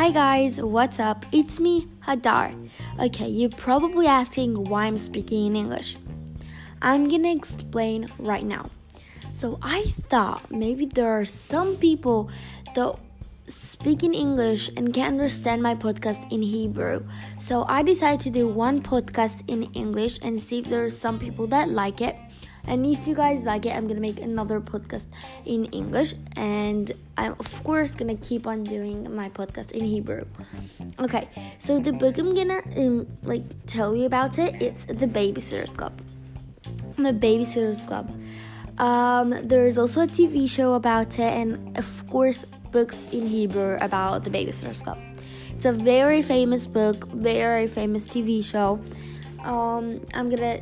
Hi guys, what's up? It's me, Hadar. Okay, you're probably asking why I'm speaking in English. I'm gonna explain right now. So, I thought maybe there are some people that speak in English and can't understand my podcast in Hebrew. So, I decided to do one podcast in English and see if there are some people that like it. And if you guys like it, I'm gonna make another podcast in English, and I'm of course gonna keep on doing my podcast in Hebrew. Okay, so the book I'm gonna um, like tell you about it. It's the Babysitters Club. The Babysitters Club. Um, there's also a TV show about it, and of course, books in Hebrew about the Babysitters Club. It's a very famous book, very famous TV show. Um, I'm gonna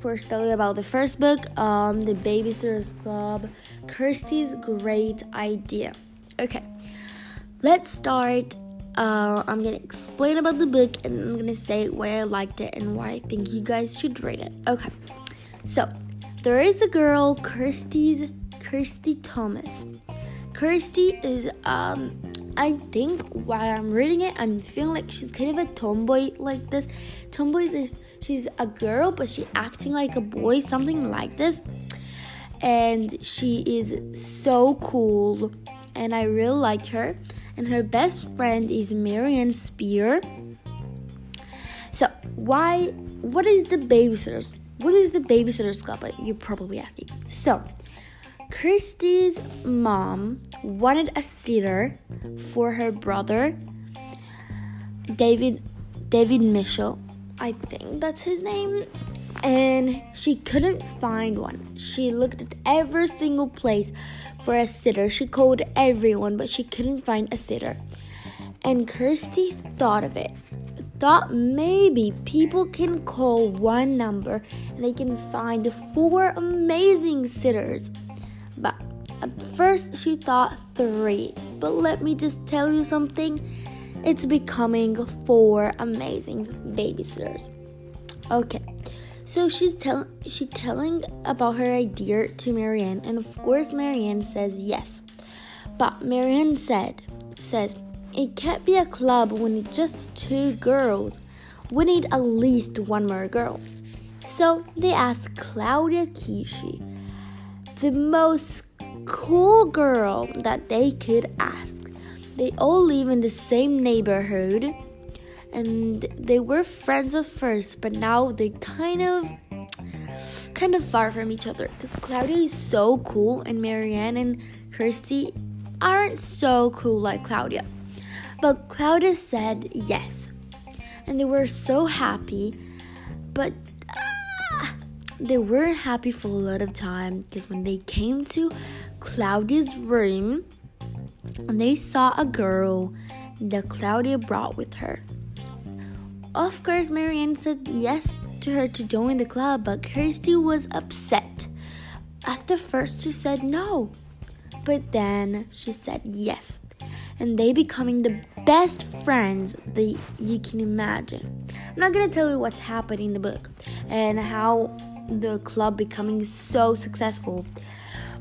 first tell you about the first book, um, The Babysitters Club, Kirsty's Great Idea. Okay, let's start. Uh, I'm gonna explain about the book and I'm gonna say why I liked it and why I think you guys should read it. Okay, so there is a girl, Kirsty's Kirsty Thomas. Kirsty is um I think while I'm reading it, I'm feeling like she's kind of a tomboy like this. Tomboy is she's a girl, but she acting like a boy, something like this. And she is so cool, and I really like her. And her best friend is Mary Anne Spier. So why? What is the babysitters? What is the babysitters club? You're probably asking. So Kirsty's mom wanted a sitter for her brother, David David Mitchell. I think that's his name. And she couldn't find one. She looked at every single place for a sitter. She called everyone, but she couldn't find a sitter. And Kirsty thought of it. Thought maybe people can call one number and they can find four amazing sitters. But at first she thought three. But let me just tell you something it's becoming four amazing babysitters. Okay, so she's telling she telling about her idea to Mary Anne, and of course Mary Anne says yes. But Mary Anne said says it can't be a club when it's just two girls. We need at least one more girl. So they asked Claudia Kishi the most cool girl that they could ask. They all live in the same neighborhood and they were friends at first, but now they kind of kind of far from each other because Claudia is so cool and Mary Anne and Kirsty aren't so cool like Claudia. But Claudia said yes. And they were so happy, but ah, they weren't happy for a lot of time because when they came to Claudia's room, and they saw a girl that Claudia brought with her. Of course, Mary Anne said yes to her to join the club, but Kirsty was upset. At the first, she said no, but then she said yes, and they becoming the best friends that you can imagine. I'm not gonna tell you what's happening in the book and how the club becoming so successful.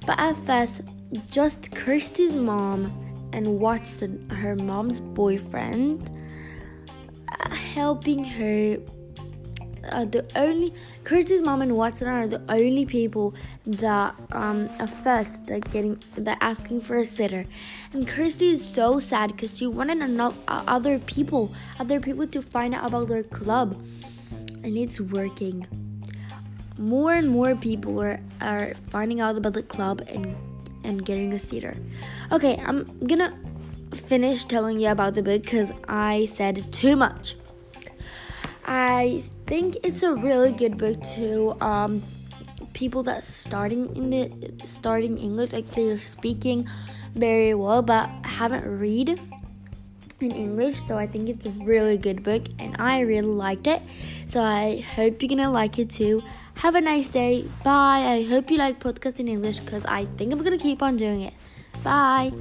But at first, just Kirsty's mom and Watson, her mom's boyfriend, uh, helping her. Uh, the only Kirsty's mom and Watson are the only people that um at first they're getting they're asking for a sitter, and Kirsty is so sad because she wanted another uh, other people other people to find out about their club, and it's working. More and more people are, are finding out about the club and and getting a theater. Okay, I'm gonna finish telling you about the book because I said too much. I think it's a really good book to um, people that starting in the starting English, like they're speaking very well, but haven't read in English. So I think it's a really good book, and I really liked it. So I hope you're gonna like it too. Have a nice day. Bye. I hope you like podcast in English because I think I'm gonna keep on doing it. Bye.